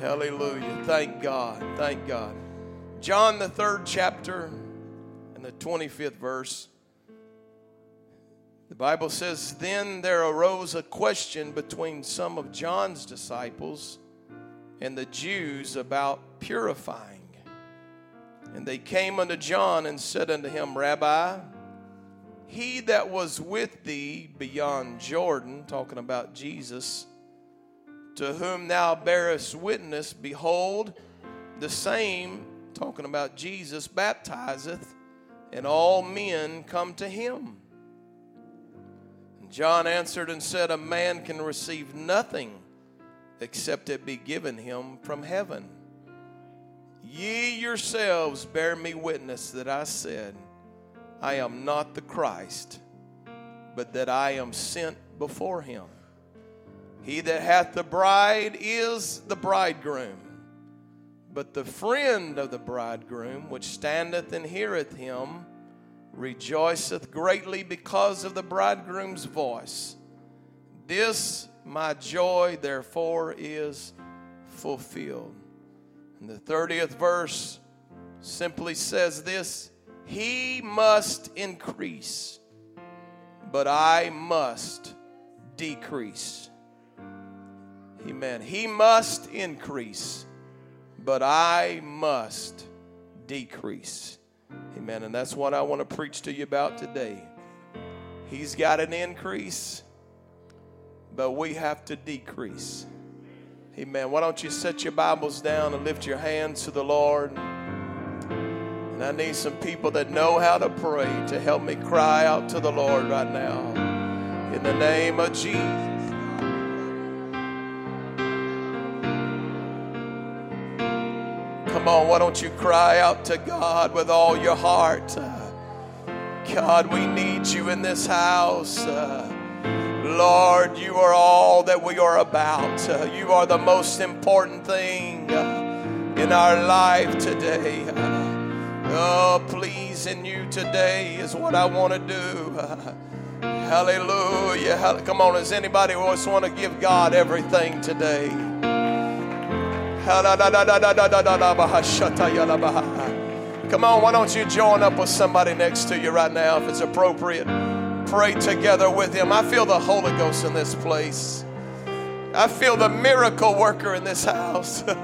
Hallelujah. Thank God. Thank God. John, the third chapter, and the 25th verse. The Bible says, Then there arose a question between some of John's disciples and the Jews about purifying. And they came unto John and said unto him, Rabbi, he that was with thee beyond Jordan, talking about Jesus, to whom thou bearest witness, behold, the same, talking about Jesus, baptizeth, and all men come to him. And John answered and said, A man can receive nothing except it be given him from heaven. Ye yourselves bear me witness that I said, I am not the Christ, but that I am sent before him. He that hath the bride is the bridegroom. But the friend of the bridegroom, which standeth and heareth him, rejoiceth greatly because of the bridegroom's voice. This my joy, therefore, is fulfilled. And the 30th verse simply says this He must increase, but I must decrease. Amen. He must increase, but I must decrease. Amen. And that's what I want to preach to you about today. He's got an increase, but we have to decrease. Amen. Why don't you set your Bibles down and lift your hands to the Lord? And I need some people that know how to pray to help me cry out to the Lord right now. In the name of Jesus. Come on, why don't you cry out to God with all your heart? Uh, God, we need you in this house. Uh, Lord, you are all that we are about. Uh, you are the most important thing in our life today. Oh, pleasing you today is what I want to do. Hallelujah. Come on, does anybody else want to give God everything today? Come on, why don't you join up with somebody next to you right now if it's appropriate? Pray together with him. I feel the Holy Ghost in this place. I feel the miracle worker in this house.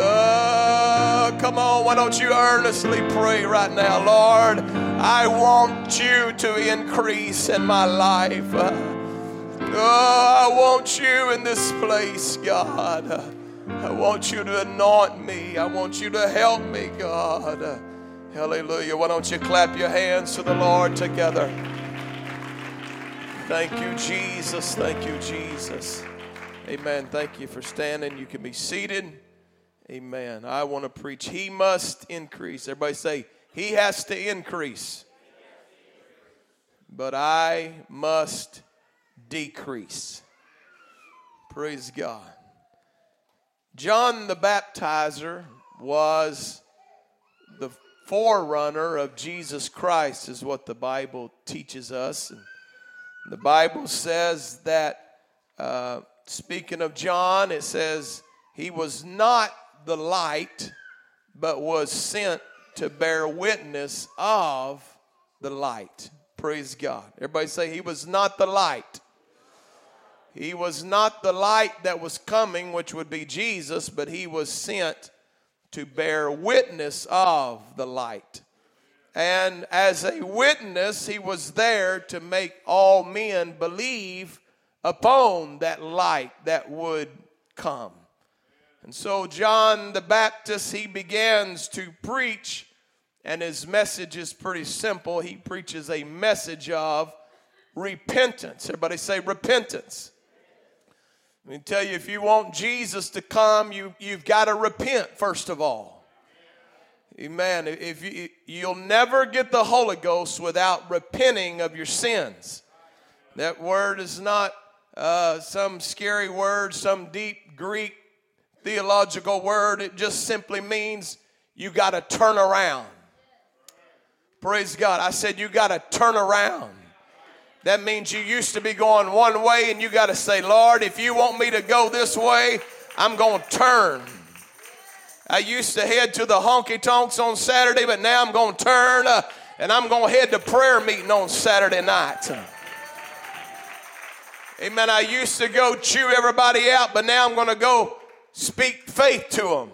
Oh, come on, why don't you earnestly pray right now? Lord, I want you to increase in my life. Oh, I want you in this place, God. I want you to anoint me. I want you to help me, God. Hallelujah. Why don't you clap your hands to the Lord together? Thank you, Jesus. Thank you, Jesus. Amen. Thank you for standing. You can be seated. Amen. I want to preach. He must increase. Everybody say, He has to increase. But I must decrease. Praise God. John the Baptizer was the forerunner of Jesus Christ, is what the Bible teaches us. And the Bible says that, uh, speaking of John, it says, he was not the light, but was sent to bear witness of the light. Praise God. Everybody say, He was not the light. He was not the light that was coming, which would be Jesus, but He was sent to bear witness of the light. And as a witness, He was there to make all men believe upon that light that would come. And so, John the Baptist, he begins to preach, and his message is pretty simple. He preaches a message of repentance. Everybody say repentance. Let me tell you, if you want Jesus to come, you, you've got to repent, first of all. Amen. If you, you'll never get the Holy Ghost without repenting of your sins. That word is not uh, some scary word, some deep Greek theological word. It just simply means you got to turn around. Praise God. I said, You got to turn around. That means you used to be going one way and you got to say, Lord, if you want me to go this way, I'm going to turn. I used to head to the honky tonks on Saturday, but now I'm going to turn uh, and I'm going to head to prayer meeting on Saturday night. Amen. I used to go chew everybody out, but now I'm going to go speak faith to them.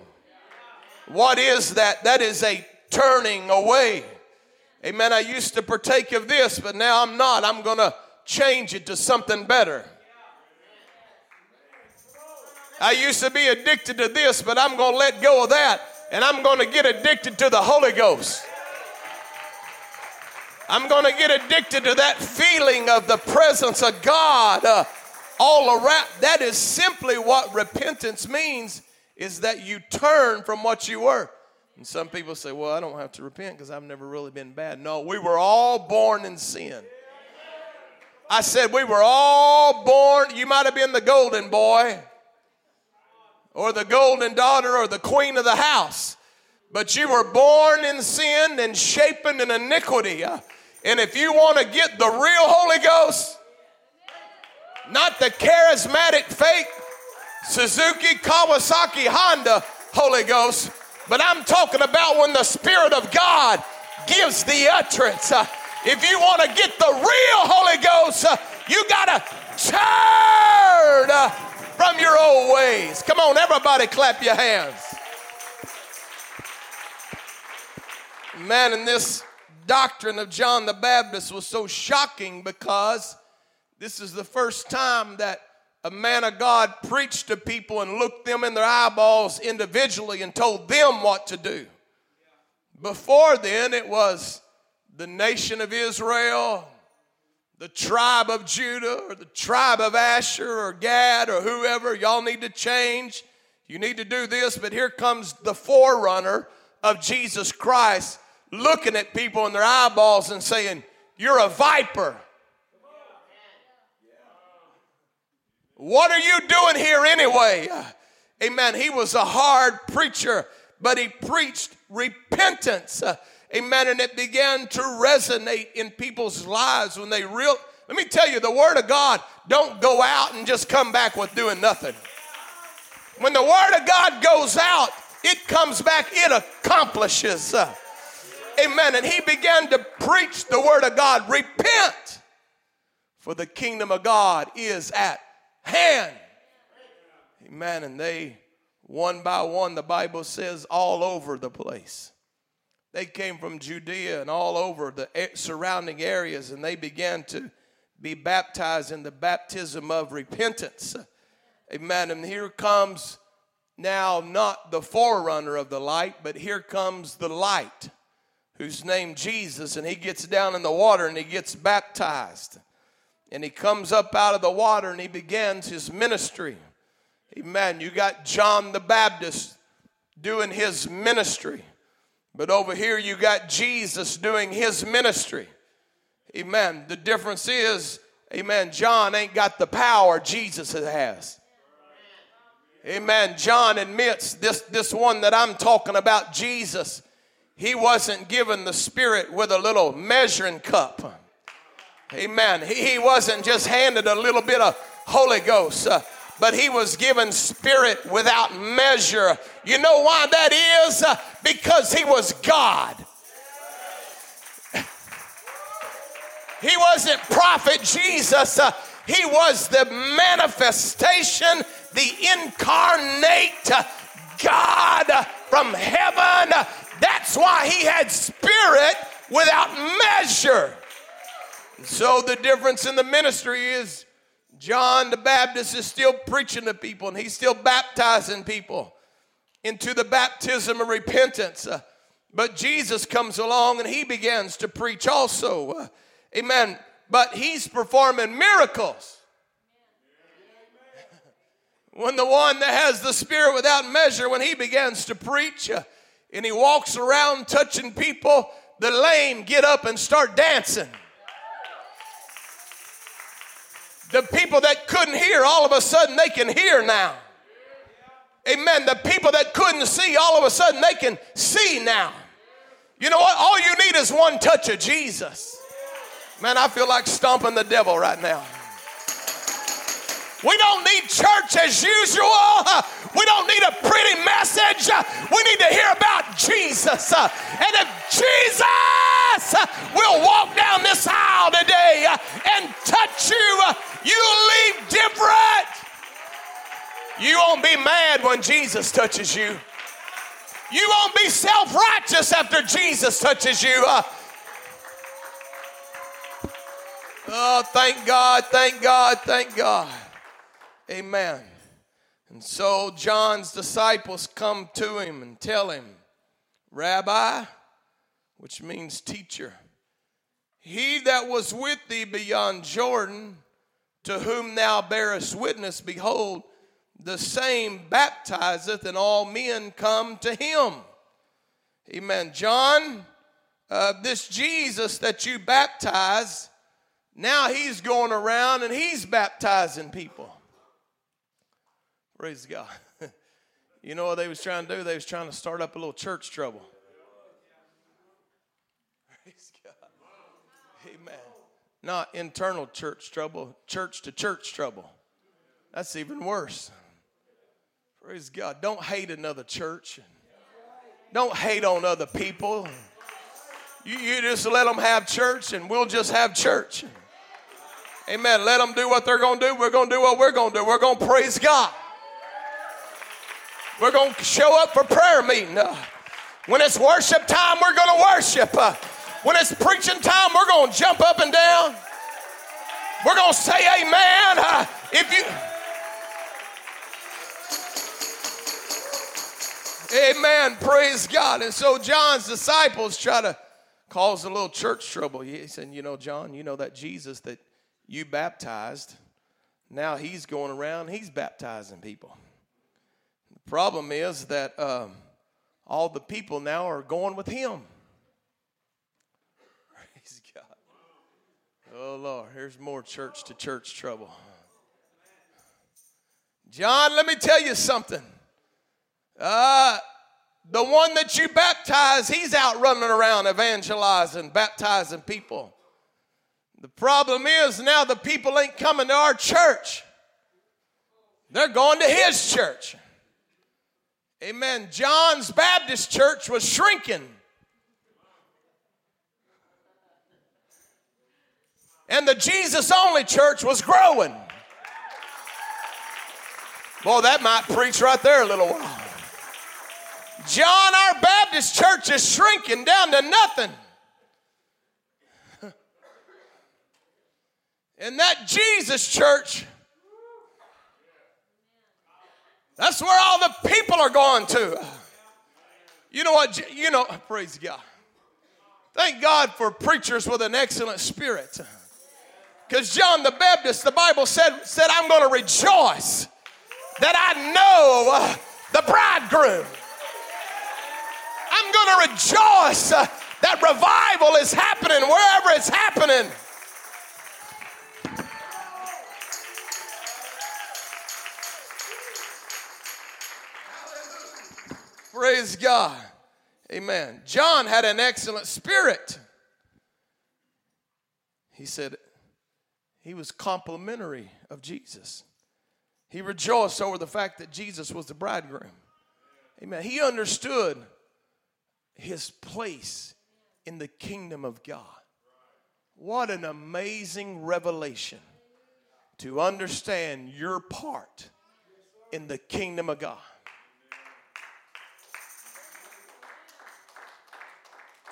What is that? That is a turning away. Amen. I used to partake of this, but now I'm not. I'm going to change it to something better. I used to be addicted to this, but I'm going to let go of that and I'm going to get addicted to the Holy Ghost. I'm going to get addicted to that feeling of the presence of God uh, all around. That is simply what repentance means is that you turn from what you were. And some people say, well, I don't have to repent because I've never really been bad. No, we were all born in sin. I said, we were all born, you might have been the golden boy or the golden daughter or the queen of the house, but you were born in sin and shapen in iniquity. And if you want to get the real Holy Ghost, not the charismatic, fake Suzuki, Kawasaki, Honda Holy Ghost, but I'm talking about when the Spirit of God gives the utterance. Uh, if you want to get the real Holy Ghost, uh, you got to turn uh, from your old ways. Come on, everybody, clap your hands. Man, in this doctrine of John the Baptist was so shocking because this is the first time that a man of God preached to people and looked them in their eyeballs individually and told them what to do. Before then, it was the nation of Israel, the tribe of Judah, or the tribe of Asher, or Gad, or whoever. Y'all need to change. You need to do this, but here comes the forerunner of Jesus Christ looking at people in their eyeballs and saying, You're a viper. What are you doing here anyway? Amen. He was a hard preacher, but he preached repentance. Amen. And it began to resonate in people's lives when they real. Let me tell you, the Word of God don't go out and just come back with doing nothing. When the Word of God goes out, it comes back, it accomplishes. Amen. And he began to preach the word of God repent, for the kingdom of God is at hand. Amen. And they, one by one, the Bible says, all over the place. They came from Judea and all over the surrounding areas, and they began to be baptized in the baptism of repentance. Amen. And here comes now not the forerunner of the light, but here comes the light who's named Jesus, and he gets down in the water and he gets baptized. And he comes up out of the water and he begins his ministry. Amen. You got John the Baptist doing his ministry. But over here you got Jesus doing his ministry. Amen. The difference is, amen, John ain't got the power Jesus has. Amen. John admits this, this one that I'm talking about, Jesus, he wasn't given the Spirit with a little measuring cup. Amen. He, he wasn't just handed a little bit of Holy Ghost, uh, but he was given Spirit without measure. You know why that is? Uh, because he was God. He wasn't prophet Jesus. Uh, he was the manifestation, the incarnate God from heaven that's why he had spirit without measure. So the difference in the ministry is John the Baptist is still preaching to people and he's still baptizing people into the baptism of repentance. Uh, but Jesus comes along and he begins to preach also. Uh, amen. But he's performing miracles. when the one that has the Spirit without measure, when he begins to preach, uh, and he walks around touching people, the lame get up and start dancing. The people that couldn't hear, all of a sudden they can hear now. Amen. The people that couldn't see, all of a sudden they can see now. You know what? All you need is one touch of Jesus. Man, I feel like stomping the devil right now. We don't need church as usual. We don't need a pretty message. We need to hear about Jesus. And if Jesus will walk down this aisle today and touch you, you'll leave different. You won't be mad when Jesus touches you. You won't be self righteous after Jesus touches you. Oh, thank God, thank God, thank God. Amen. And so John's disciples come to him and tell him, Rabbi, which means teacher, he that was with thee beyond Jordan, to whom thou bearest witness, behold, the same baptizeth, and all men come to him. Amen. John, uh, this Jesus that you baptize, now he's going around and he's baptizing people. Praise God. you know what they was trying to do? They was trying to start up a little church trouble. Praise God. Amen. Not internal church trouble, church to church trouble. That's even worse. Praise God. Don't hate another church. Don't hate on other people. You, you just let them have church and we'll just have church. Amen. Let them do what they're going to do. We're going to do what we're going to do. We're going to praise God. We're going to show up for prayer meeting. Uh, when it's worship time, we're going to worship. Uh, when it's preaching time, we're going to jump up and down. We're going to say amen. Uh, if you. Amen. Praise God. And so John's disciples try to cause a little church trouble. He said, You know, John, you know that Jesus that you baptized, now he's going around, he's baptizing people. Problem is that um, all the people now are going with him. Praise God. Oh, Lord, here's more church to church trouble. John, let me tell you something. Uh, the one that you baptize, he's out running around evangelizing, baptizing people. The problem is now the people ain't coming to our church, they're going to his church. Amen. John's Baptist church was shrinking. And the Jesus only church was growing. Boy, that might preach right there a little while. John, our Baptist church is shrinking down to nothing. And that Jesus church That's where all the people are going to. You know what? You know, praise God. Thank God for preachers with an excellent spirit. Because John the Baptist, the Bible said, said I'm going to rejoice that I know uh, the bridegroom. I'm going to rejoice uh, that revival is happening wherever it's happening. Praise God. Amen. John had an excellent spirit. He said he was complimentary of Jesus. He rejoiced over the fact that Jesus was the bridegroom. Amen. He understood his place in the kingdom of God. What an amazing revelation to understand your part in the kingdom of God.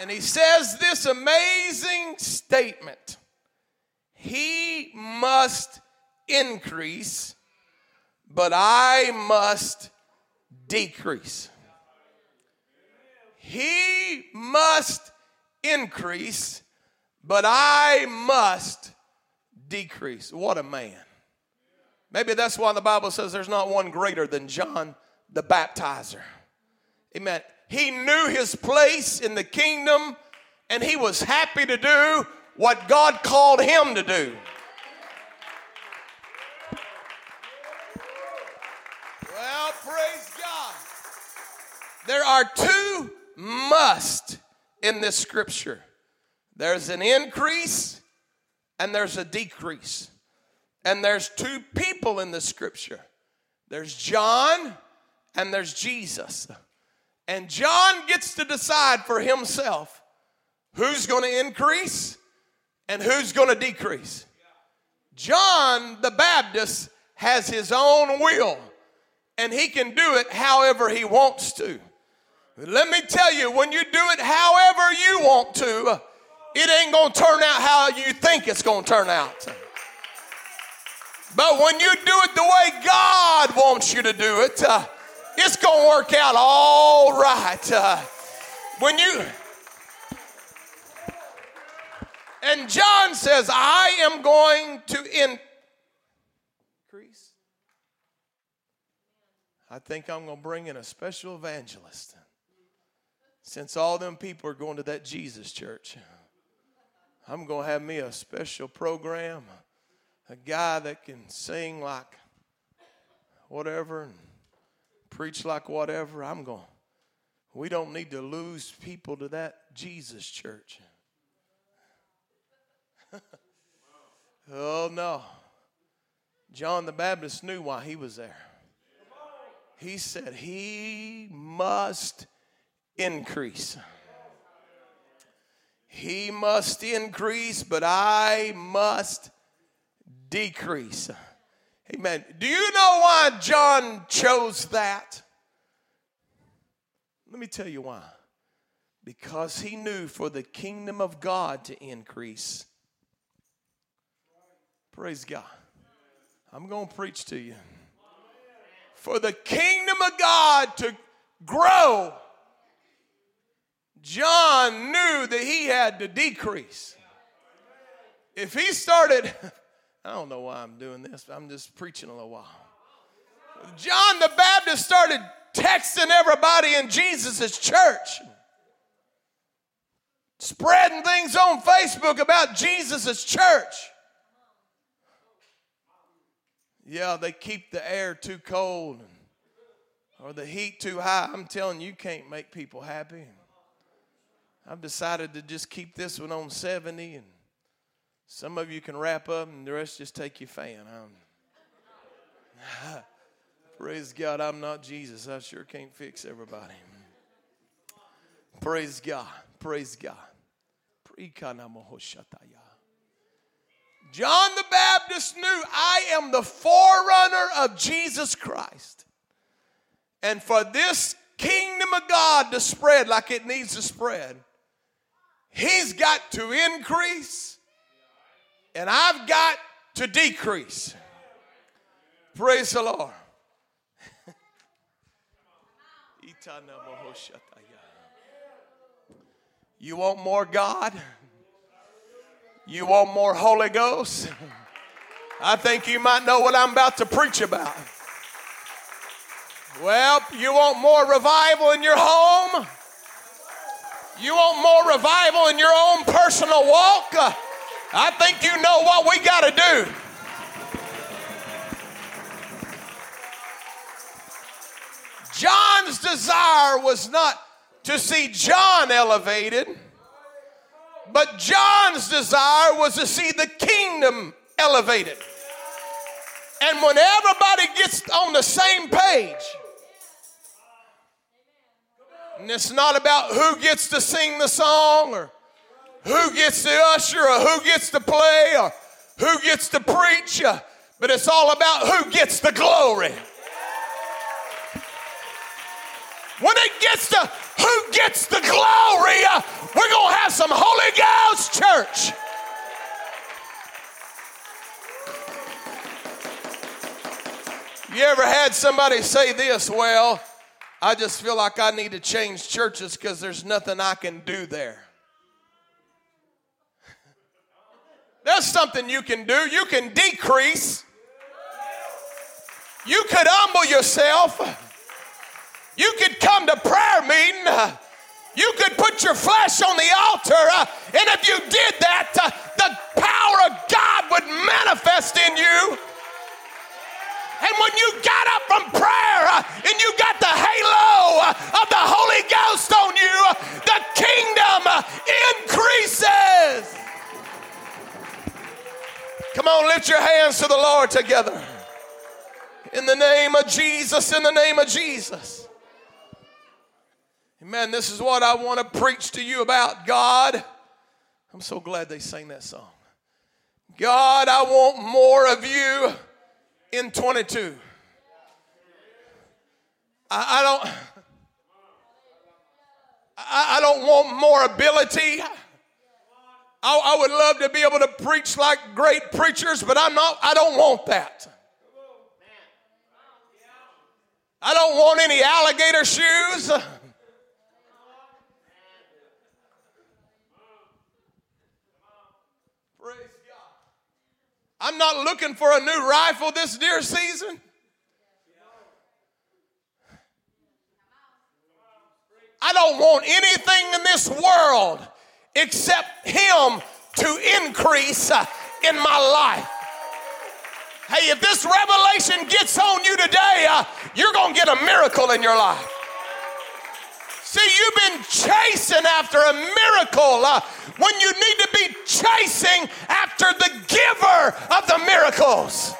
And he says this amazing statement He must increase, but I must decrease. He must increase, but I must decrease. What a man. Maybe that's why the Bible says there's not one greater than John the baptizer. Amen. He knew his place in the kingdom and he was happy to do what God called him to do. Well, praise God. There are two must in this scripture. There's an increase and there's a decrease. And there's two people in the scripture there's John and there's Jesus. And John gets to decide for himself who's going to increase and who's going to decrease. John the Baptist has his own will and he can do it however he wants to. Let me tell you, when you do it however you want to, it ain't going to turn out how you think it's going to turn out. But when you do it the way God wants you to do it, uh, it's going to work out all right. Uh, when you. And John says, I am going to increase. I think I'm going to bring in a special evangelist. Since all them people are going to that Jesus church, I'm going to have me a special program, a guy that can sing like whatever preach like whatever. I'm going, we don't need to lose people to that Jesus church. oh, no. John the Baptist knew why he was there. He said he must increase. He must increase, but I must decrease. Amen. Do you know why John chose that? Let me tell you why. Because he knew for the kingdom of God to increase. Praise God. I'm going to preach to you for the kingdom of God to grow, John knew that he had to decrease. If he started, I don't know why I'm doing this, I'm just preaching a little while. John the Baptist started texting everybody in Jesus' church, spreading things on Facebook about Jesus' church. Yeah, they keep the air too cold or the heat too high. I'm telling you, you can't make people happy. I've decided to just keep this one on 70, and some of you can wrap up, and the rest just take your fan. Praise God, I'm not Jesus. I sure can't fix everybody. Praise God. Praise God. John the Baptist knew I am the forerunner of Jesus Christ. And for this kingdom of God to spread like it needs to spread, he's got to increase and I've got to decrease. Praise the Lord. you want more God? You want more Holy Ghost? I think you might know what I'm about to preach about. Well, you want more revival in your home? You want more revival in your own personal walk? I think you know what we got to do. John's desire was not to see John elevated. But John's desire was to see the kingdom elevated. And when everybody gets on the same page, and it's not about who gets to sing the song or who gets to usher or who gets to play or who gets to preach, but it's all about who gets the glory. When it gets to who gets the glory, uh, we're going to have some Holy Ghost church. You ever had somebody say this? Well, I just feel like I need to change churches because there's nothing I can do there. There's something you can do. You can decrease. You could humble yourself. You could come to prayer meeting. You could put your flesh on the altar, and if you did that, the power of God would manifest in you. And when you got up from prayer and you got the halo of the Holy Ghost on you, the kingdom uh, increases. on, lift your hands to the Lord together. In the name of Jesus, in the name of Jesus. Amen. This is what I want to preach to you about God. I'm so glad they sang that song. God, I want more of you in 22. I, I don't. I, I, don't want more ability. I, I would love to be able to preach like great preachers, but I'm not. I don't want that. I don't want any alligator shoes. I'm not looking for a new rifle this deer season. I don't want anything in this world except Him to increase uh, in my life. Hey, if this revelation gets on you today, uh, you're going to get a miracle in your life. See, you've been chasing after a miracle uh, when you need to be chasing after the giver of the miracles.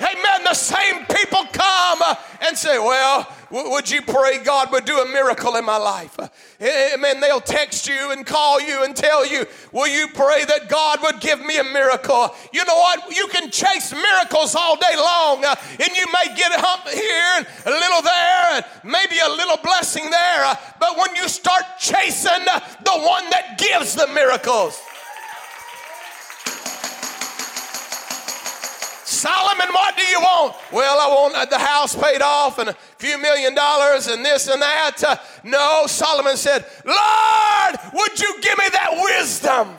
Amen. The same people come uh, and say, Well, would you pray God would do a miracle in my life? Amen. They'll text you and call you and tell you, Will you pray that God would give me a miracle? You know what? You can chase miracles all day long, uh, and you may get a hump here and a little there, and maybe a little blessing there. Uh, but when you start chasing uh, the one that gives the miracles, Solomon, what do you want? Well, I want the house paid off and a few million dollars and this and that. Uh, no, Solomon said, Lord, would you give me that wisdom?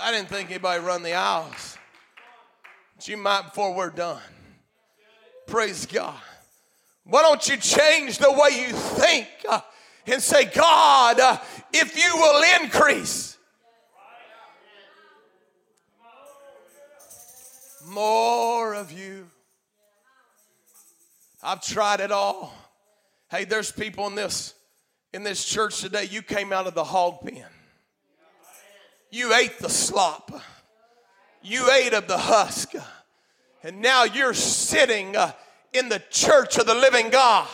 I didn't think anybody run the aisles. But you might before we're done. Praise God. Why don't you change the way you think uh, and say, God, uh, if you will increase, More of you. I've tried it all. Hey, there's people in this in this church today. You came out of the hog pen. You ate the slop. You ate of the husk. And now you're sitting uh, in the church of the living God.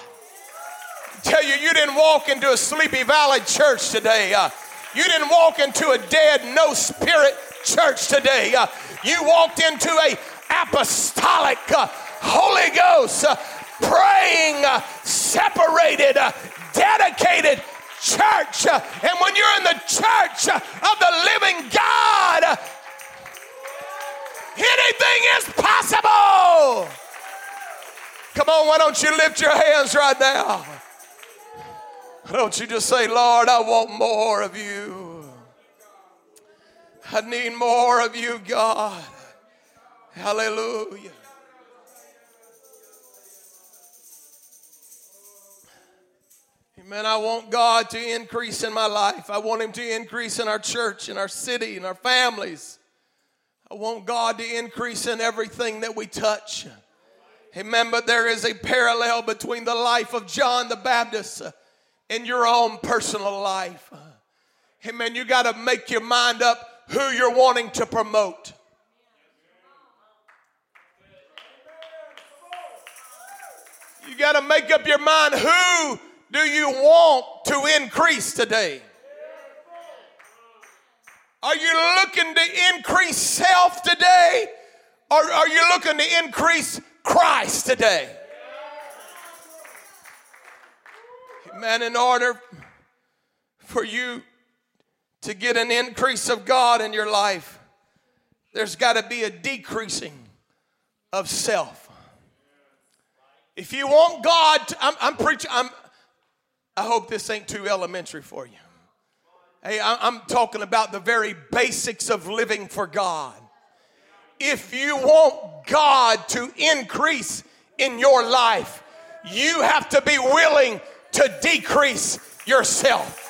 I tell you, you didn't walk into a Sleepy Valley church today. Uh, you didn't walk into a dead, no spirit church today. Uh, you walked into a apostolic, uh, Holy Ghost, uh, praying, uh, separated, dedicated church. And when you're in the church of the living God, anything is possible. Come on, why don't you lift your hands right now? Why don't you just say, Lord, I want more of you? I need more of you, God. Hallelujah. Amen. I want God to increase in my life. I want Him to increase in our church, in our city, in our families. I want God to increase in everything that we touch. Amen. But there is a parallel between the life of John the Baptist and your own personal life. Amen. You got to make your mind up who you're wanting to promote. You got to make up your mind who do you want to increase today? Are you looking to increase self today? Or are you looking to increase Christ today? Man, in order for you to get an increase of God in your life, there's got to be a decreasing of self. If you want God, to, I'm, I'm preaching, I'm, I hope this ain't too elementary for you. Hey, I'm talking about the very basics of living for God. If you want God to increase in your life, you have to be willing to decrease yourself.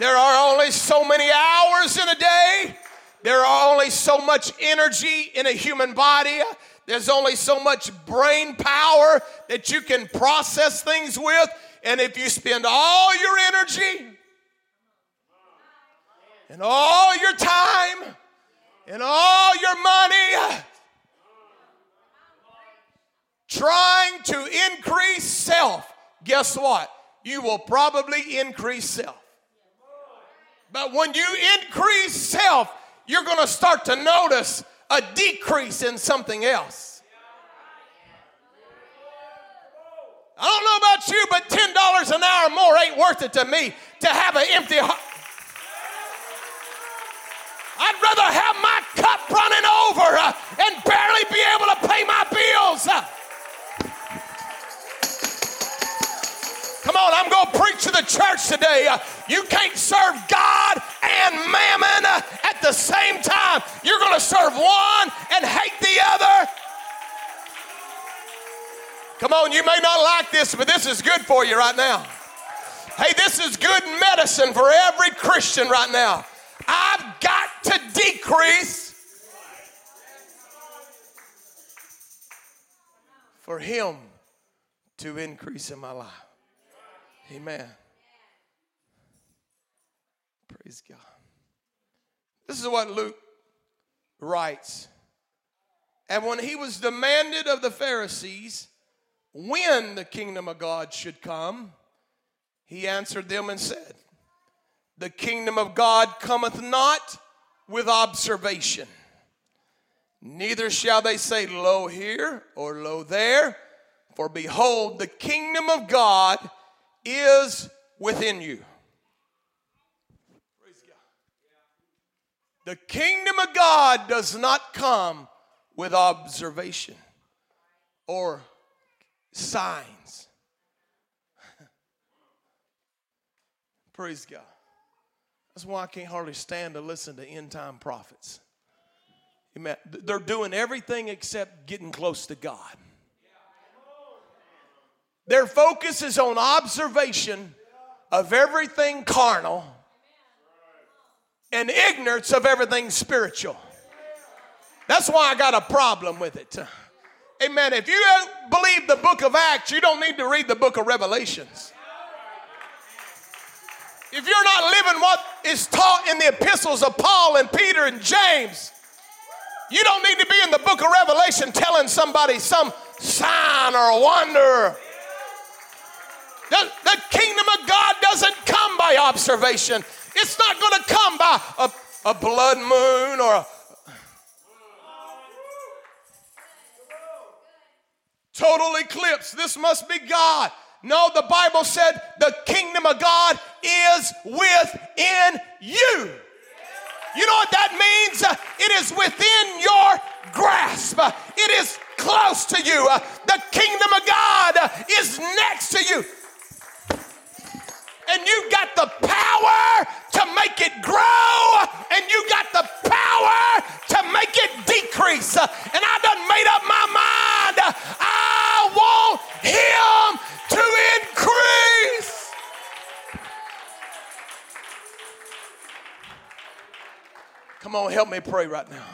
There are only so many hours in a day. There are only so much energy in a human body. There's only so much brain power that you can process things with. And if you spend all your energy and all your time and all your money trying to increase self, guess what? You will probably increase self. But when you increase self, you're going to start to notice a decrease in something else. I don't know about you, but $10 an hour more ain't worth it to me to have an empty heart. I'd rather have my cup running over uh, and barely be able to pay my bills. Uh. Come on, I'm going to preach to the church today. Uh, you can't serve God and mammon uh, at the same time. You're going to serve one and hate the other. Come on, you may not like this, but this is good for you right now. Hey, this is good medicine for every Christian right now. I've got to decrease for Him to increase in my life. Amen. Praise God. This is what Luke writes. And when he was demanded of the Pharisees when the kingdom of God should come, he answered them and said, The kingdom of God cometh not with observation, neither shall they say, Lo here or lo there, for behold, the kingdom of God is within you. The kingdom of God does not come with observation or signs. Praise God. That's why I can't hardly stand to listen to end time prophets. Amen. They're doing everything except getting close to God. Their focus is on observation of everything carnal and ignorance of everything spiritual. That's why I got a problem with it. Amen. If you don't believe the book of Acts, you don't need to read the book of Revelations. If you're not living what is taught in the epistles of Paul and Peter and James, you don't need to be in the book of Revelation telling somebody some sign or wonder. The, the kingdom of God doesn't come by observation. It's not going to come by a, a blood moon or a total eclipse. This must be God. No, the Bible said the kingdom of God is within you. You know what that means? It is within your grasp. It is close to you. The kingdom of God is next to you and you got the power to make it grow, and you got the power to make it decrease. And I done made up my mind. I want him to increase. Come on, help me pray right now.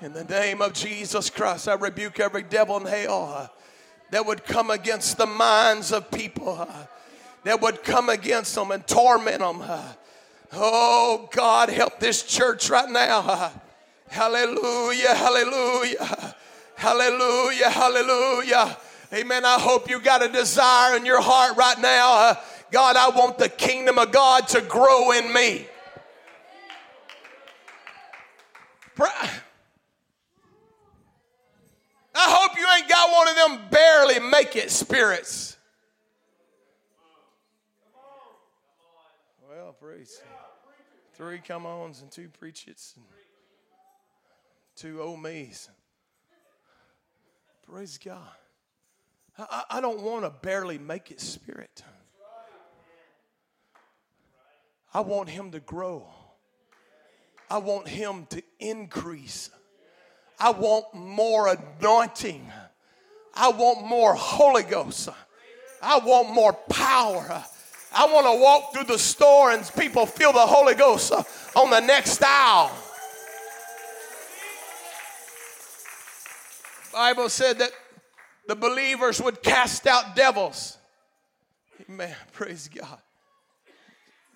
In the name of Jesus Christ, I rebuke every devil in hell that would come against the minds of people. That would come against them and torment them. Oh, God, help this church right now. Hallelujah, hallelujah, hallelujah, hallelujah. Amen. I hope you got a desire in your heart right now. God, I want the kingdom of God to grow in me. I hope you ain't got one of them barely make it spirits. Praise. Three come ons and two preach it's and me's. Praise God. I, I don't want to barely make it spirit. I want him to grow. I want him to increase. I want more anointing. I want more Holy Ghost. I want more power. I want to walk through the store and people feel the Holy Ghost uh, on the next aisle. Bible said that the believers would cast out devils. Amen. Praise God.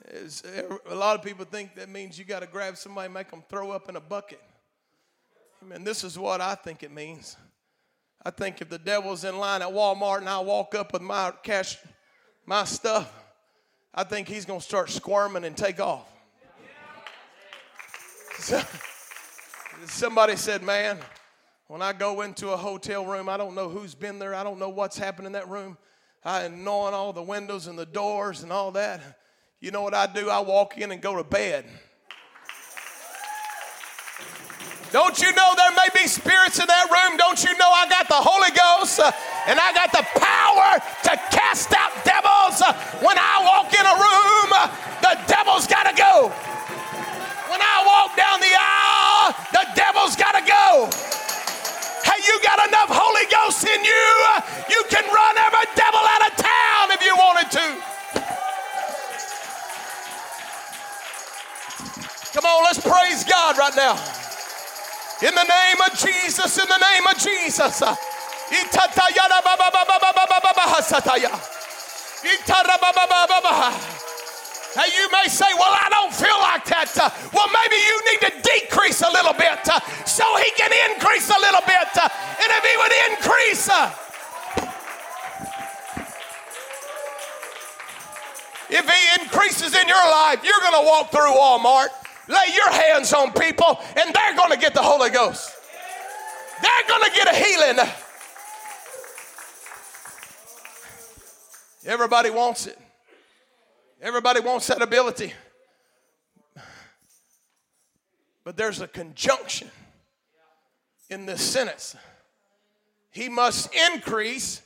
It's, eh, a lot of people think that means you got to grab somebody, make them throw up in a bucket. Amen. This is what I think it means. I think if the devil's in line at Walmart and I walk up with my cash, my stuff, I think he's going to start squirming and take off. So, somebody said, Man, when I go into a hotel room, I don't know who's been there, I don't know what's happened in that room. I knowing all the windows and the doors and all that. You know what I do? I walk in and go to bed. Don't you know there may be spirits in that room? Don't you know I got the Holy Ghost uh, and I got the power to cast out devils? Uh, when I walk in a room, uh, the devil's got to go. When I walk down the aisle, the devil's got to go. Hey, you got enough Holy Ghost in you, you can run every devil out of town if you wanted to. Come on, let's praise God right now. In the name of Jesus, in the name of Jesus. Now you may say, Well, I don't feel like that. Well, maybe you need to decrease a little bit uh, so he can increase a little bit. Uh, and if he would increase, uh, if he increases in your life, you're going to walk through Walmart lay your hands on people and they're going to get the Holy Ghost. They're going to get a healing. Everybody wants it. Everybody wants that ability. But there's a conjunction in this sentence. He must increase.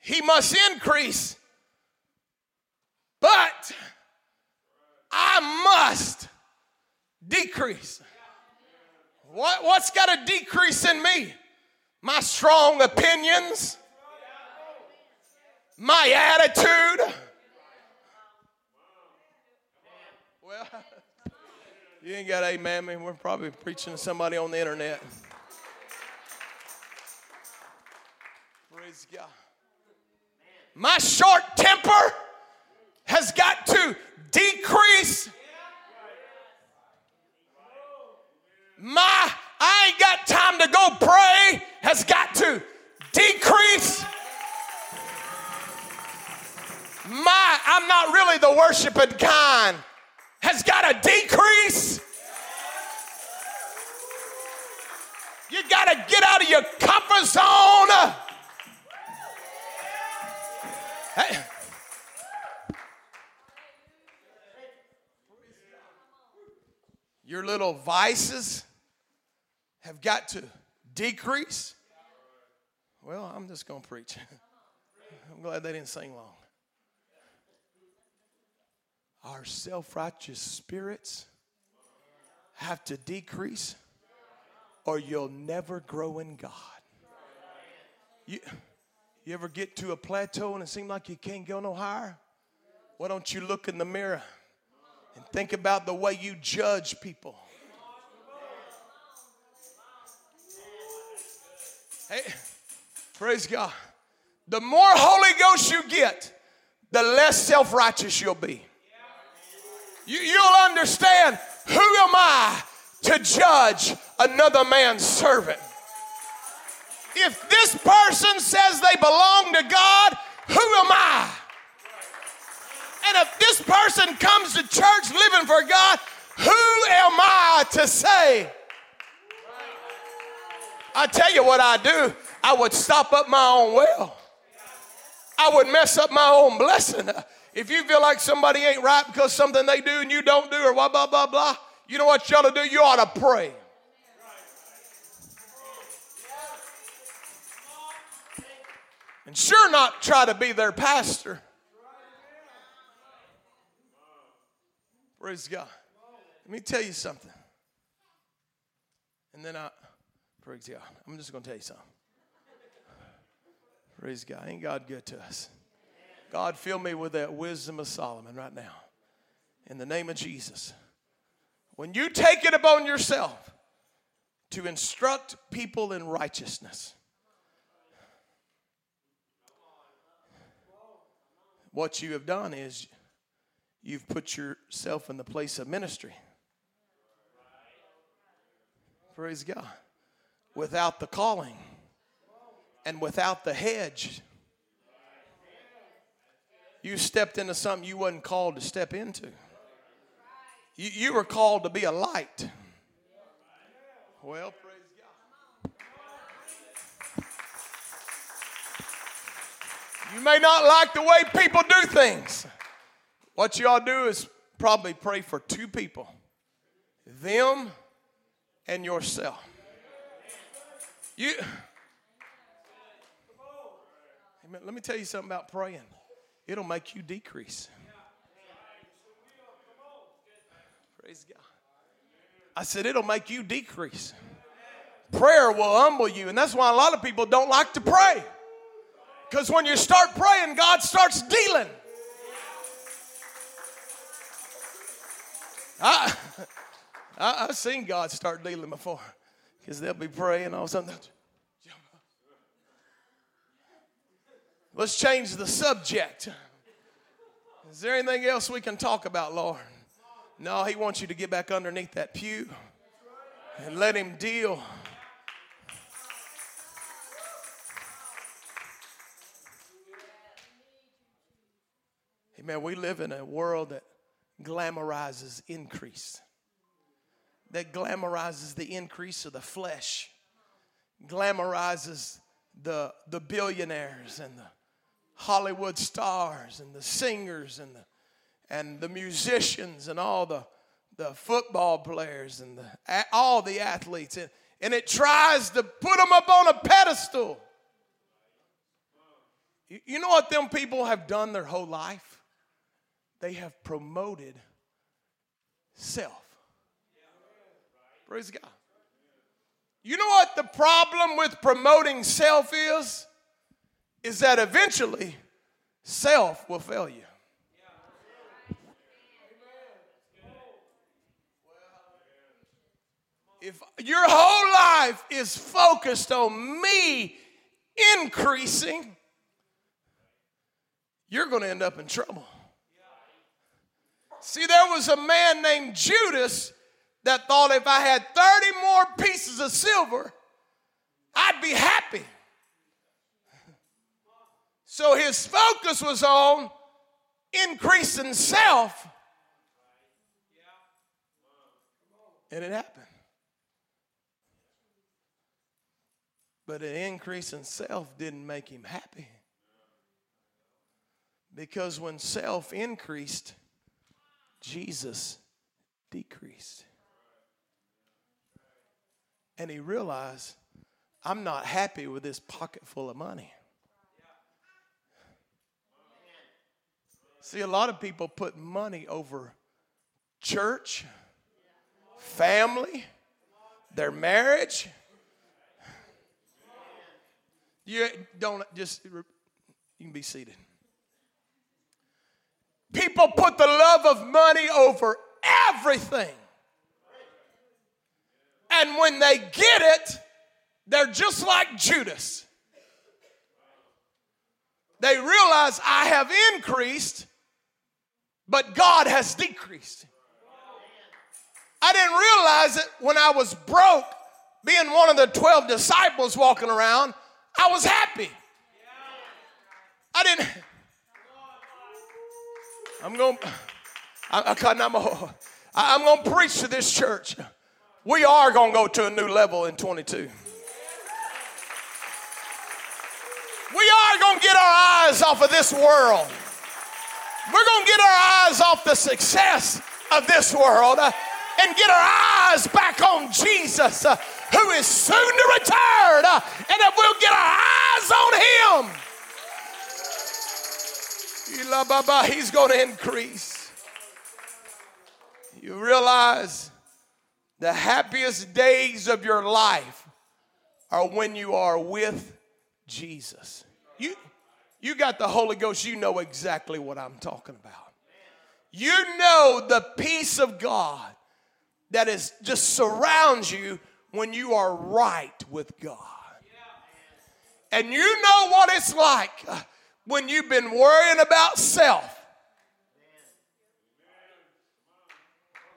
He must increase but I must decrease. What, what's got to decrease in me? My strong opinions, my attitude. Well, you ain't got amen. I mean, we're probably preaching to somebody on the internet. Praise God. My short temper I'm not really the worshiping kind has got to decrease. You got to get out of your comfort zone. Hey. Your little vices have got to decrease. Well, I'm just going to preach. I'm glad they didn't sing long. Our self righteous spirits have to decrease, or you'll never grow in God. You, you ever get to a plateau and it seems like you can't go no higher? Why don't you look in the mirror? And think about the way you judge people. Hey, praise God. The more Holy Ghost you get, the less self righteous you'll be. You, you'll understand who am I to judge another man's servant? If this person says they belong to God, who am I? And if this person comes to church living for God, who am I to say? I tell you what I do. I would stop up my own well. I would mess up my own blessing. If you feel like somebody ain't right because something they do and you don't do, or blah, blah, blah, blah, you know what you ought to do? You ought to pray. And sure not try to be their pastor. Praise God. Let me tell you something. And then I, praise God. I'm just going to tell you something. Praise God. Ain't God good to us? God, fill me with that wisdom of Solomon right now. In the name of Jesus. when you take it upon yourself to instruct people in righteousness, what you have done is you've put yourself in the place of ministry. Praise God. Without the calling and without the hedge, you stepped into something you wasn't called to step into. You, you were called to be a light. Well, praise God. You may not like the way people do things. What y'all do is probably pray for two people them and yourself. You, let me tell you something about praying. It'll make you decrease. Praise God. I said, it'll make you decrease. Prayer will humble you, and that's why a lot of people don't like to pray. Because when you start praying, God starts dealing. I, I, have seen God start dealing before because they'll be praying all of a sudden. Let's change the subject. Is there anything else we can talk about, Lord? No, He wants you to get back underneath that pew and let Him deal. Amen. We live in a world that glamorizes increase, that glamorizes the increase of the flesh, glamorizes the, the billionaires and the Hollywood stars and the singers and the, and the musicians and all the, the football players and the, all the athletes. And, and it tries to put them up on a pedestal. You, you know what them people have done their whole life? They have promoted self. Praise God. You know what the problem with promoting self is? Is that eventually self will fail you. If your whole life is focused on me increasing, you're going to end up in trouble. See, there was a man named Judas that thought if I had 30 more pieces of silver, I'd be happy. So his focus was on increasing self. And it happened. But an increase in self didn't make him happy. Because when self increased, Jesus decreased. And he realized, I'm not happy with this pocket full of money. See, a lot of people put money over church, family, their marriage. You don't just, you can be seated. People put the love of money over everything. And when they get it, they're just like Judas. They realize I have increased, but God has decreased. I didn't realize it when I was broke, being one of the 12 disciples walking around, I was happy. I didn't. I'm going. I, I'm going to preach to this church. We are going to go to a new level in 22. We are going to get our eyes off of this world. We're going to get our eyes off the success of this world uh, and get our eyes back on Jesus, uh, who is soon to return, uh, and if we'll get our eyes on Him. He's going to increase. You realize the happiest days of your life are when you are with Jesus. You, you got the Holy Ghost, you know exactly what I'm talking about. You know the peace of God that is just surrounds you when you are right with God. And you know what it's like uh, when you've been worrying about self.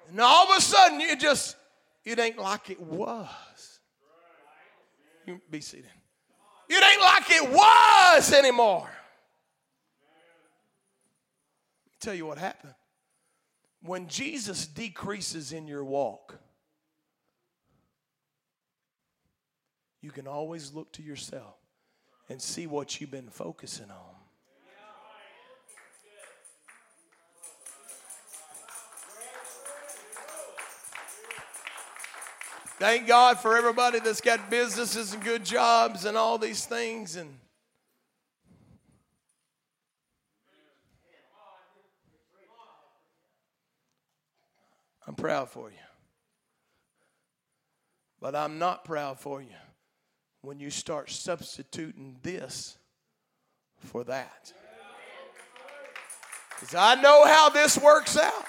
And all of a sudden, you just, it ain't like it was. You be seated. It ain't like it was anymore. Tell you what happened. When Jesus decreases in your walk, you can always look to yourself and see what you've been focusing on. Thank God for everybody that's got businesses and good jobs and all these things and I'm proud for you. But I'm not proud for you when you start substituting this for that. Because I know how this works out.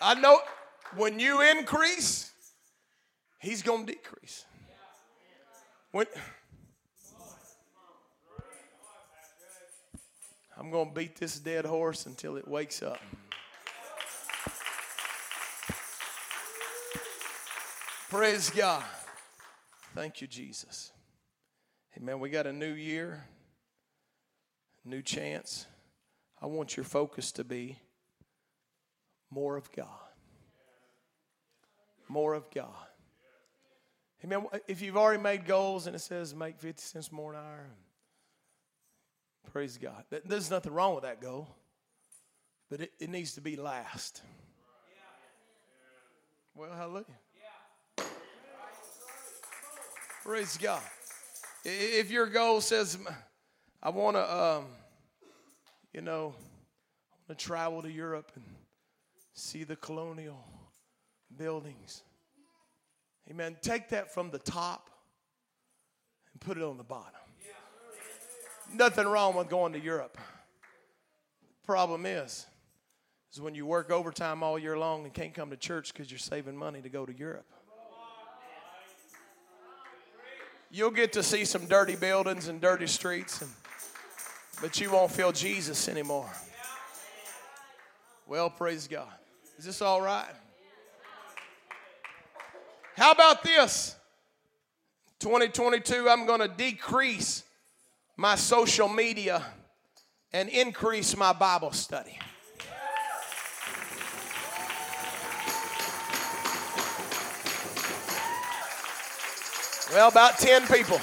I know when you increase, he's going to decrease. When, I'm going to beat this dead horse until it wakes up. Praise God. Thank you, Jesus. Amen. We got a new year, new chance. I want your focus to be more of God. More of God. Amen. If you've already made goals and it says make 50 cents more an hour, praise God. There's nothing wrong with that goal, but it, it needs to be last. Well, hallelujah. Praise God. If your goal says, I want to, um, you know, I want to travel to Europe and see the colonial buildings. Amen. Take that from the top and put it on the bottom. Nothing wrong with going to Europe. Problem is, is when you work overtime all year long and can't come to church because you're saving money to go to Europe. You'll get to see some dirty buildings and dirty streets, and, but you won't feel Jesus anymore. Well, praise God. Is this all right? How about this? 2022, I'm going to decrease my social media and increase my Bible study. Well, about 10 people.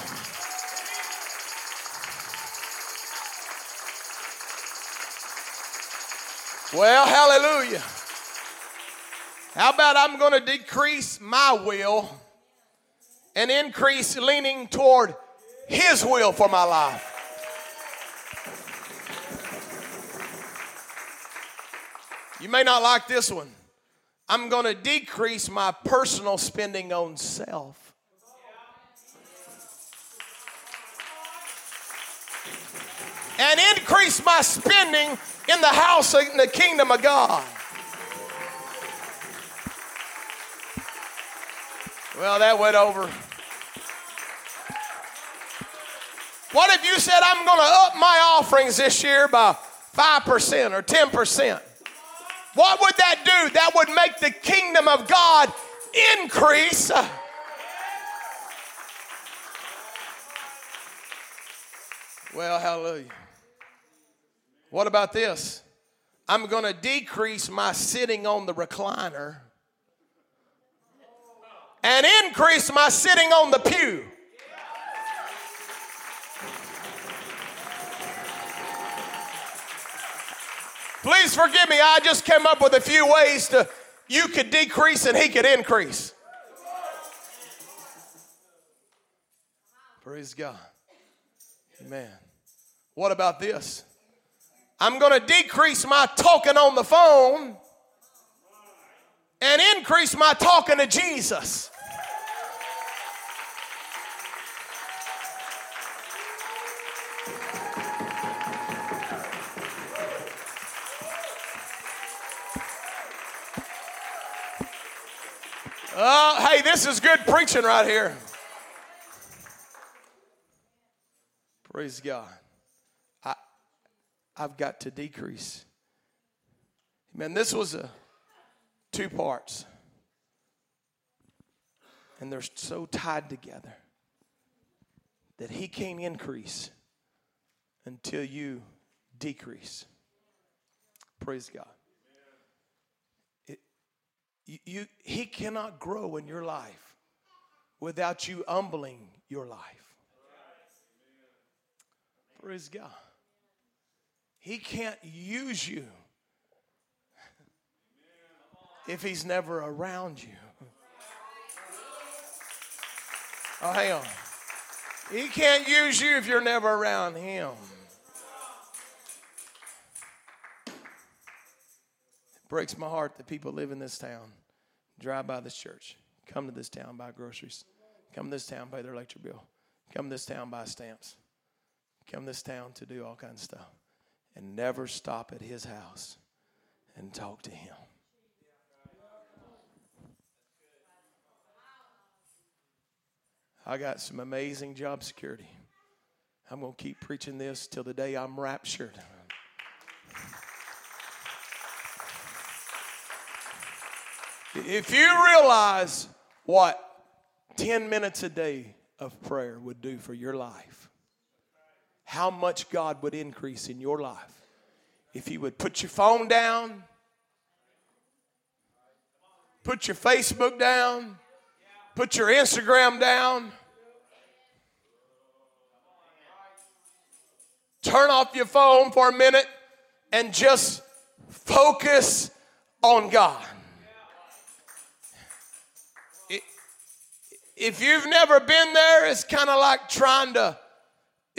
Well, hallelujah. How about I'm going to decrease my will and increase leaning toward His will for my life? You may not like this one. I'm going to decrease my personal spending on self and increase my spending in the house in the kingdom of God. Well, that went over. What if you said, I'm going to up my offerings this year by 5% or 10%? What would that do? That would make the kingdom of God increase. Well, hallelujah. What about this? I'm going to decrease my sitting on the recliner and increase my sitting on the pew. Please forgive me, I just came up with a few ways to you could decrease and he could increase. Praise God. Amen. What about this? I'm going to decrease my talking on the phone and increase my talking to Jesus. Oh, hey, this is good preaching right here. Praise God. I've got to decrease. Man, this was a two parts. And they're so tied together that he can't increase until you decrease. Praise God. It, you, you, he cannot grow in your life without you humbling your life. Praise God. He can't use you if he's never around you. Oh, hang on. He can't use you if you're never around him. It breaks my heart that people live in this town, drive by this church, come to this town, buy groceries, come to this town, pay their electric bill, come to this town, buy stamps, come to this town to do all kinds of stuff, and never stop at his house and talk to him. I got some amazing job security. I'm going to keep preaching this till the day I'm raptured. If you realize what 10 minutes a day of prayer would do for your life, how much God would increase in your life if you would put your phone down, put your Facebook down, put your Instagram down, turn off your phone for a minute and just focus on God. If you've never been there, it's kind of like trying to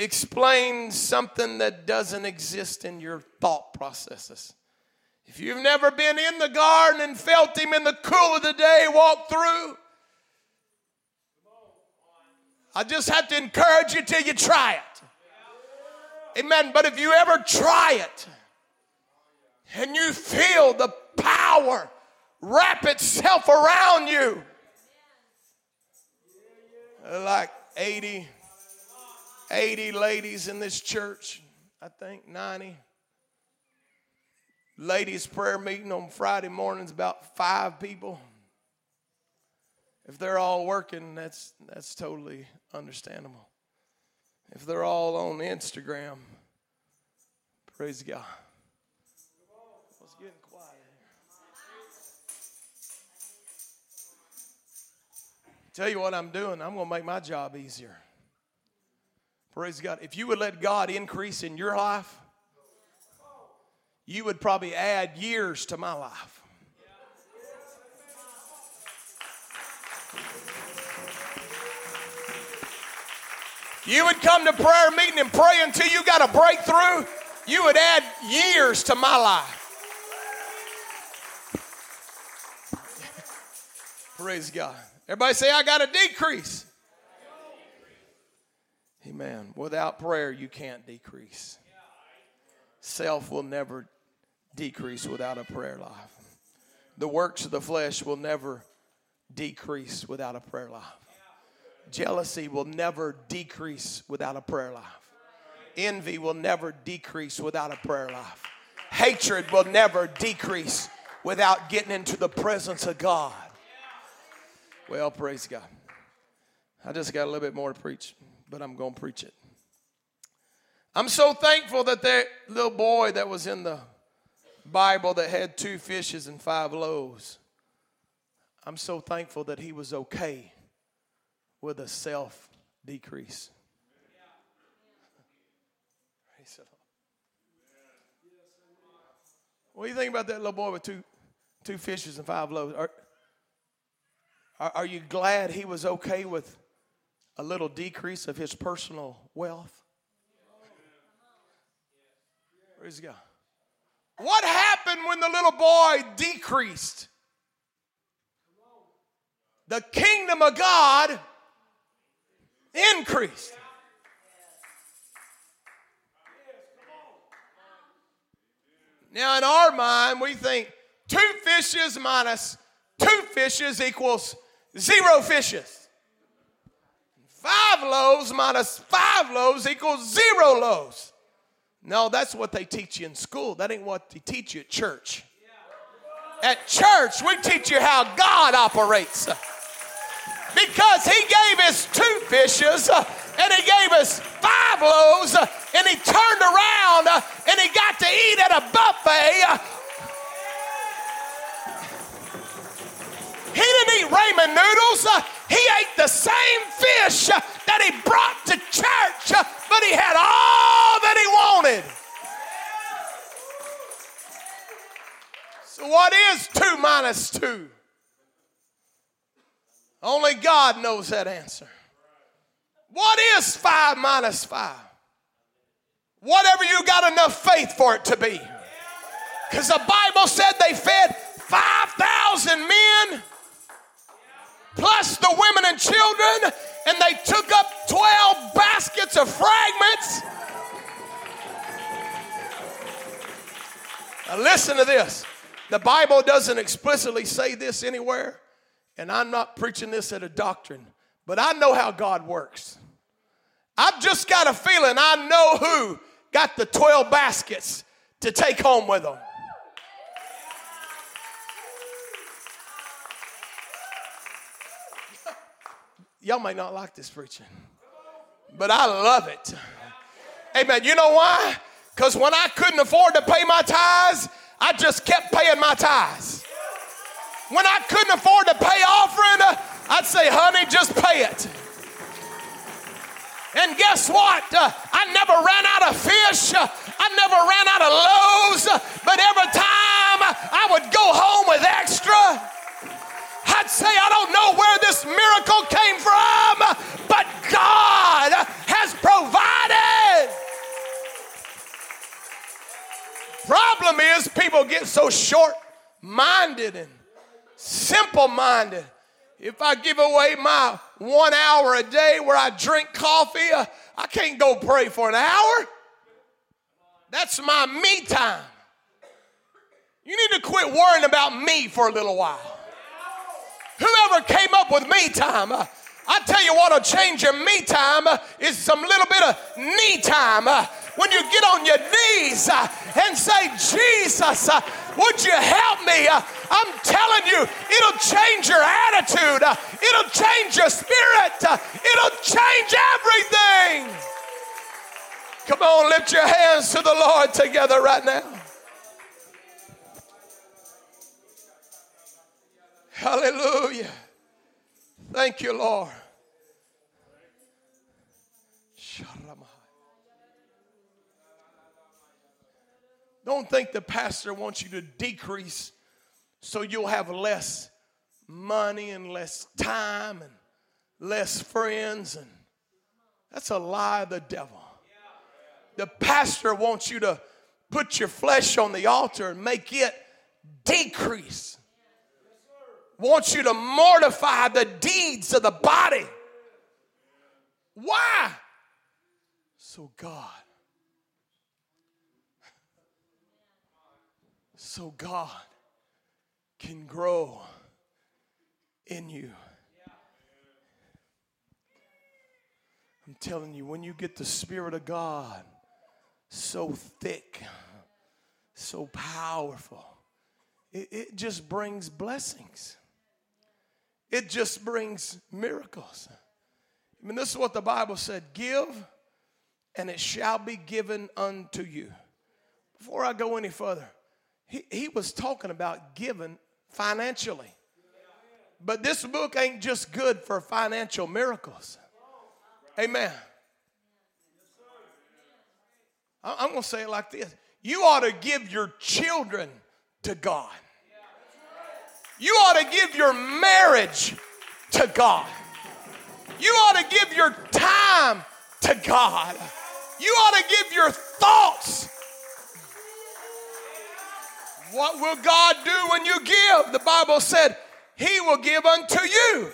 explain something that doesn't exist in your thought processes. If you've never been in the garden and felt Him in the cool of the day walk through, I just have to encourage you till you try it. Amen. But if you ever try it and you feel the power wrap itself around you, like 80, 80 ladies in this church, I think 90. Ladies' prayer meeting on Friday mornings, about five people. If they're all working, that's, that's totally understandable if they're all on Instagram. Praise God. What's getting quiet? Tell you what I'm doing, I'm going to make my job easier. Praise God. If you would let God increase in your life, you would probably add years to my life. You would come to prayer meeting and pray until you got a breakthrough. You would add years to my life. Praise God. Everybody say, I got to decrease. Amen. Without prayer, you can't decrease. Self will never decrease without a prayer life. The works of the flesh will never decrease without a prayer life. Jealousy will never decrease without a prayer life. Envy will never decrease without a prayer life. Hatred will never decrease without getting into the presence of God. Well, praise God. I just got a little bit more to preach, but I'm going to preach it. I'm so thankful that that little boy that was in the Bible that had two fishes and five loaves, I'm so thankful that he was okay with a self decrease. What do you think about that little boy with two, two fishes and five loaves? Are, are, are you glad he was okay with a little decrease of his personal wealth? Praise God. What happened when the little boy decreased? The kingdom of God increased. Now, in our mind, we think two fishes minus two fishes equals Zero fishes. Five loaves minus five loaves equals zero loaves. No, that's what they teach you in school. That ain't what they teach you at church. At church, we teach you how God operates. Because He gave us two fishes uh, and He gave us five loaves uh, and He turned around uh, and He got to eat at a buffet. He didn't eat ramen noodles. He ate the same fish that He brought to church, but He had all that He wanted. So, what is two minus two? Only God knows that answer. What is five minus five? Whatever you got enough faith for it to be. Because the Bible said they fed 5,000 men plus the women and children, and they took up 12 baskets of fragments. Now, listen to this. The Bible doesn't explicitly say this anywhere, and I'm not preaching this at a doctrine, but I know how God works. I've just got a feeling I know who got the 12 baskets to take home with them. Y'all might not like this preaching, but I love it. Amen. You know why? Because when I couldn't afford to pay my tithes, I just kept paying my tithes. When I couldn't afford to pay offering, uh, I'd say, honey, just pay it. And guess what? Uh, I never ran out of fish. Uh, I never ran out of loaves. Uh, but every time I would go home with extra, say, I don't know where this miracle came from, but God has provided. Problem is, people get so short minded and simple minded. If I give away my one hour a day where I drink coffee, uh, I can't go pray for an hour. That's my me time. You need to quit worrying about me for a little while. Whoever came up with me time, uh, I tell you what'll change your me time uh, is some little bit of knee time. Uh, when you get on your knees and say, Jesus, would you help me? I'm telling you, it'll change your attitude, it'll change your spirit, it'll change everything. Come on, lift your hands to the Lord together right now. Hallelujah. Thank you, Lord. Don't think the pastor wants you to decrease so you'll have less money and less time and less friends and that's a lie of the devil. The pastor wants you to put your flesh on the altar and make it decrease. Wants you to mortify the deeds of the body. Why? So God so God can grow in you. I'm telling you, when you get the Spirit of God so thick, so powerful, it, it just brings blessings. It just brings miracles. I mean, this is what the Bible said give, and it shall be given unto you. Before I go any further, he, he was talking about giving financially. But this book ain't just good for financial miracles. Amen. I'm going to say it like this You ought to give your children to God. You ought to give your marriage to God. You ought to give your time to God. You ought to give your thoughts what will God do when you give? The Bible said, He will give unto you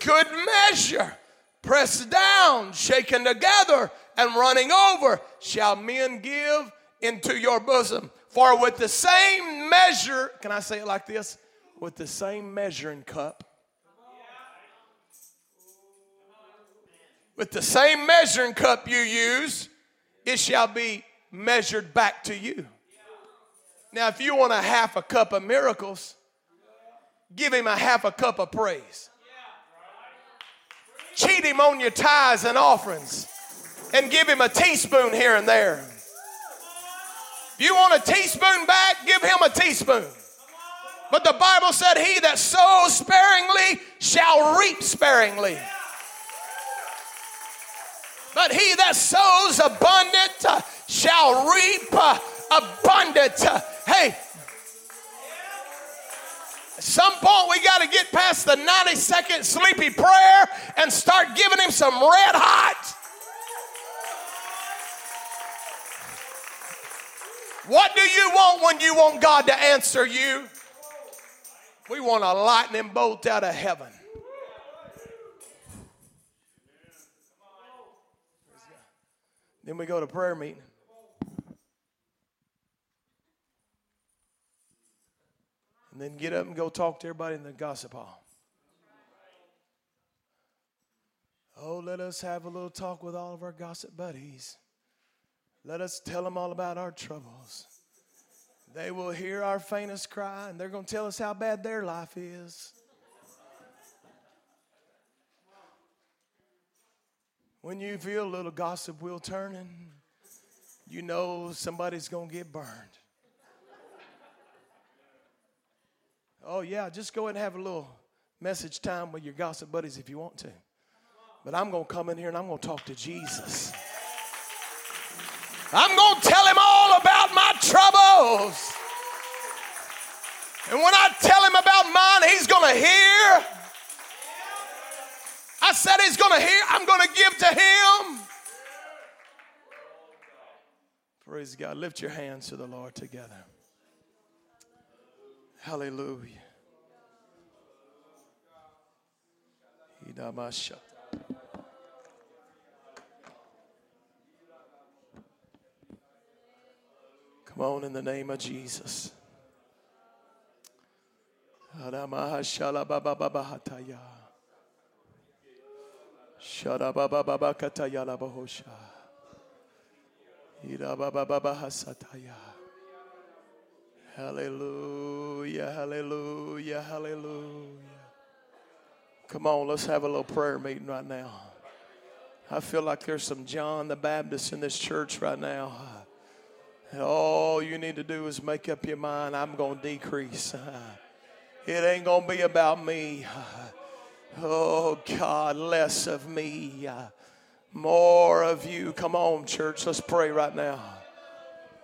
good measure, pressed down, shaken together, and running over, shall men give into your bosom. For with the same measure, can I say it like this? with the same measuring cup. With the same measuring cup you use, it shall be measured back to you. Now, if you want a half a cup of miracles, give him a half a cup of praise. Cheat him on your tithes and offerings and give him a teaspoon here and there. If you want a teaspoon back, give him a teaspoon. But the Bible said, He that sows sparingly shall reap sparingly. But he that sows abundant uh, shall reap uh, abundant. Hey, at some point we got to get past the 90 second sleepy prayer and start giving him some red hot. What do you want when you want God to answer you? We want a lightning bolt out of heaven. Then we go to prayer meeting. And then get up and go talk to everybody in the gossip hall. Oh, let us have a little talk with all of our gossip buddies. Let us tell them all about our troubles. They will hear our faintest cry and they're going to tell us how bad their life is. When you feel a little gossip wheel turning, you know somebody's going to get burned. Oh, yeah, just go and have a little message time with your gossip buddies if you want to. But I'm going to come in here and I'm going to talk to Jesus. I'm going to tell him all about my troubles. And when I tell him about mine, he's going to hear. I said he's going to hear. I'm going to give to him. Praise God. Lift your hands to the Lord together. Hallelujah. Come on in the name of Jesus. Hallelujah, hallelujah, hallelujah. Come on, let's have a little prayer meeting right now. I feel like there's some John the Baptist in this church right now. All you need to do is make up your mind I'm going to decrease. It ain't going to be about me. Oh, God, less of me, more of you. Come on, church, let's pray right now.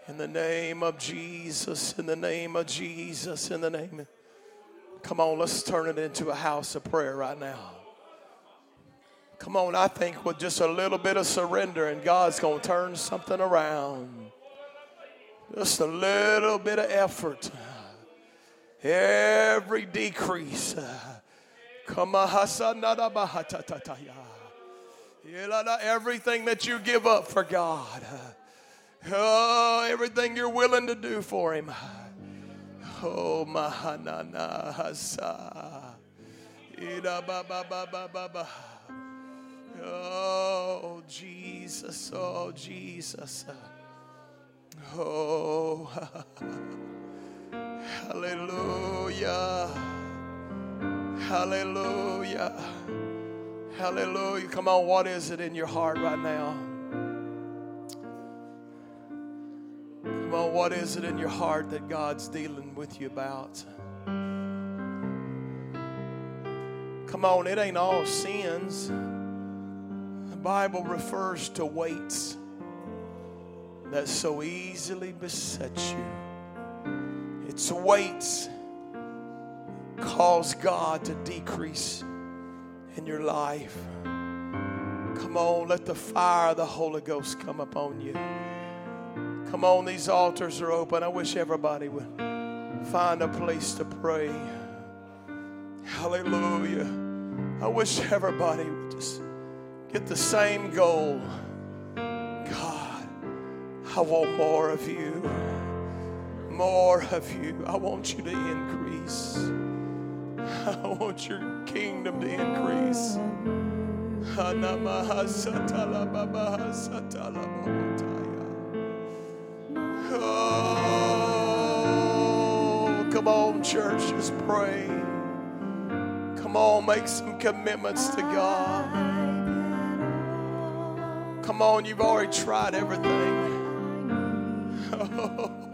In the name of Jesus, in the name of Jesus, in the name of. Come on, let's turn it into a house of prayer right now. Come on, I think with just a little bit of surrender, and God's going to turn something around. Just a little bit of effort. Every decrease. Everything that you give up for God. Oh, everything you're willing to do for Him. Oh, Mahanana Hasa. Oh, Jesus. Oh, Jesus. Oh, hallelujah. Hallelujah. Hallelujah. Come on, what is it in your heart right now? Come on, what is it in your heart that God's dealing with you about? Come on, it ain't all sins. The Bible refers to weights that so easily besets you. It's weights cause God to decrease in your life. Come on, let the fire of the Holy Ghost come upon you. Come on, these altars are open. I wish everybody would find a place to pray. Hallelujah. I wish everybody would just get the same goal. I want more of you. More of you. I want you to increase. I want your kingdom to increase. Oh, come on, church, just pray. Come on, make some commitments to God. Come on, you've already tried everything. Oh.